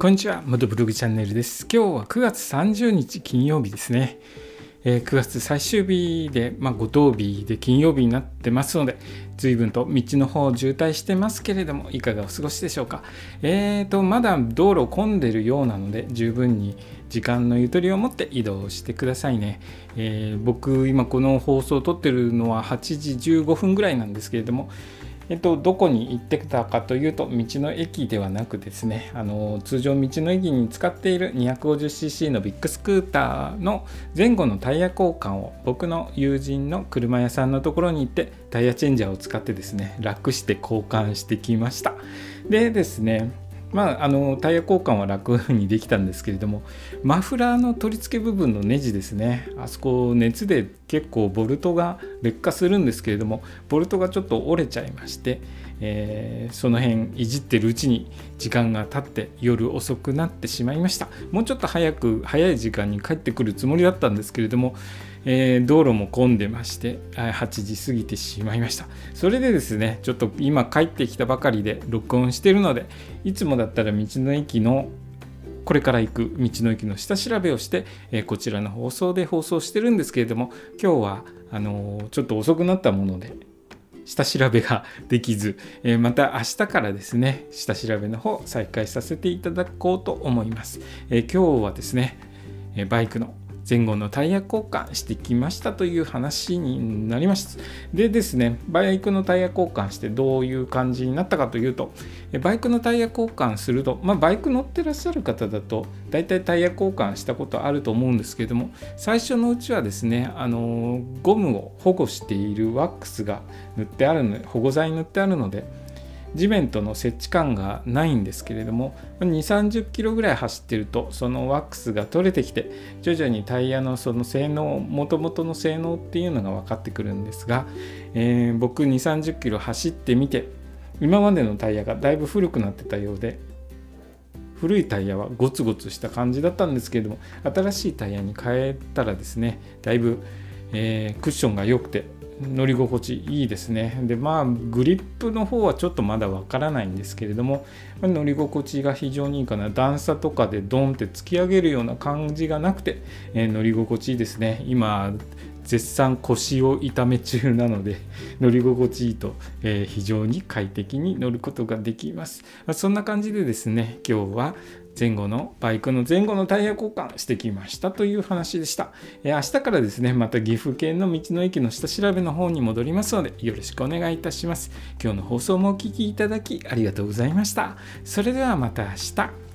こんにちは、モトブログチャンネルです。今日は9月30日金曜日ですね。えー、9月最終日で、まあ、五等日で金曜日になってますので、随分と道の方渋滞してますけれども、いかがお過ごしでしょうか。えーと、まだ道路混んでるようなので、十分に時間のゆとりを持って移動してくださいね。えー、僕、今この放送を撮ってるのは8時15分ぐらいなんですけれども、えっと、どこに行ってきたかというと道の駅ではなくですねあの通常道の駅に使っている 250cc のビッグスクーターの前後のタイヤ交換を僕の友人の車屋さんのところに行ってタイヤチェンジャーを使ってですね楽して交換してきました。でですねまあ、あのタイヤ交換は楽にできたんですけれどもマフラーの取り付け部分のネジですね。あそこ熱で結構ボルトが劣化するんですけれどもボルトがちょっと折れちゃいまして、えー、その辺いじってるうちに時間が経って夜遅くなってしまいました。もうちょっと早く早い時間に帰ってくるつもりだったんですけれどもえー、道路も混んでまして8時過ぎてしまいました。それでですねちょっと今帰ってきたばかりで録音してるのでいつもだったら道の駅のこれから行く道の駅の下調べをして、えー、こちらの放送で放送してるんですけれども今日はあのー、ちょっと遅くなったもので下調べが できず、えー、また明日からですね下調べの方再開させていただこうと思います、え今日はですねバイクの前後のタイヤ交換してきましたという話になります。でですね、バイクのタイヤ交換してどういう感じになったかというと、バイクのタイヤ交換すると、まあ、バイク乗ってらっしゃる方だと、大体タイヤ交換したことあると思うんですけれども、最初のうちはですね、あのゴムを保護しているワックスが塗ってあるので、保護剤塗ってあるので、地面との接地感がないんですけれども2 3 0キロぐらい走ってるとそのワックスが取れてきて徐々にタイヤのその性能もともとの性能っていうのが分かってくるんですが、えー、僕2 3 0キロ走ってみて今までのタイヤがだいぶ古くなってたようで古いタイヤはゴツゴツした感じだったんですけれども新しいタイヤに変えたらですねだいぶ、えー、クッションが良くて乗り心地いいですね。でまあグリップの方はちょっとまだわからないんですけれども乗り心地が非常にいいかな段差とかでドンって突き上げるような感じがなくて、えー、乗り心地いいですね。今絶賛腰を痛め中なので 乗り心地いいと、えー、非常に快適に乗ることができます。まそんな感じでですね今日は前後のバイクの前後のタイヤ交換してきましたという話でした。え明日からですね、また岐阜県の道の駅の下調べの方に戻りますので、よろしくお願いいたします。今日の放送もお聴きいただきありがとうございました。それではまた明日。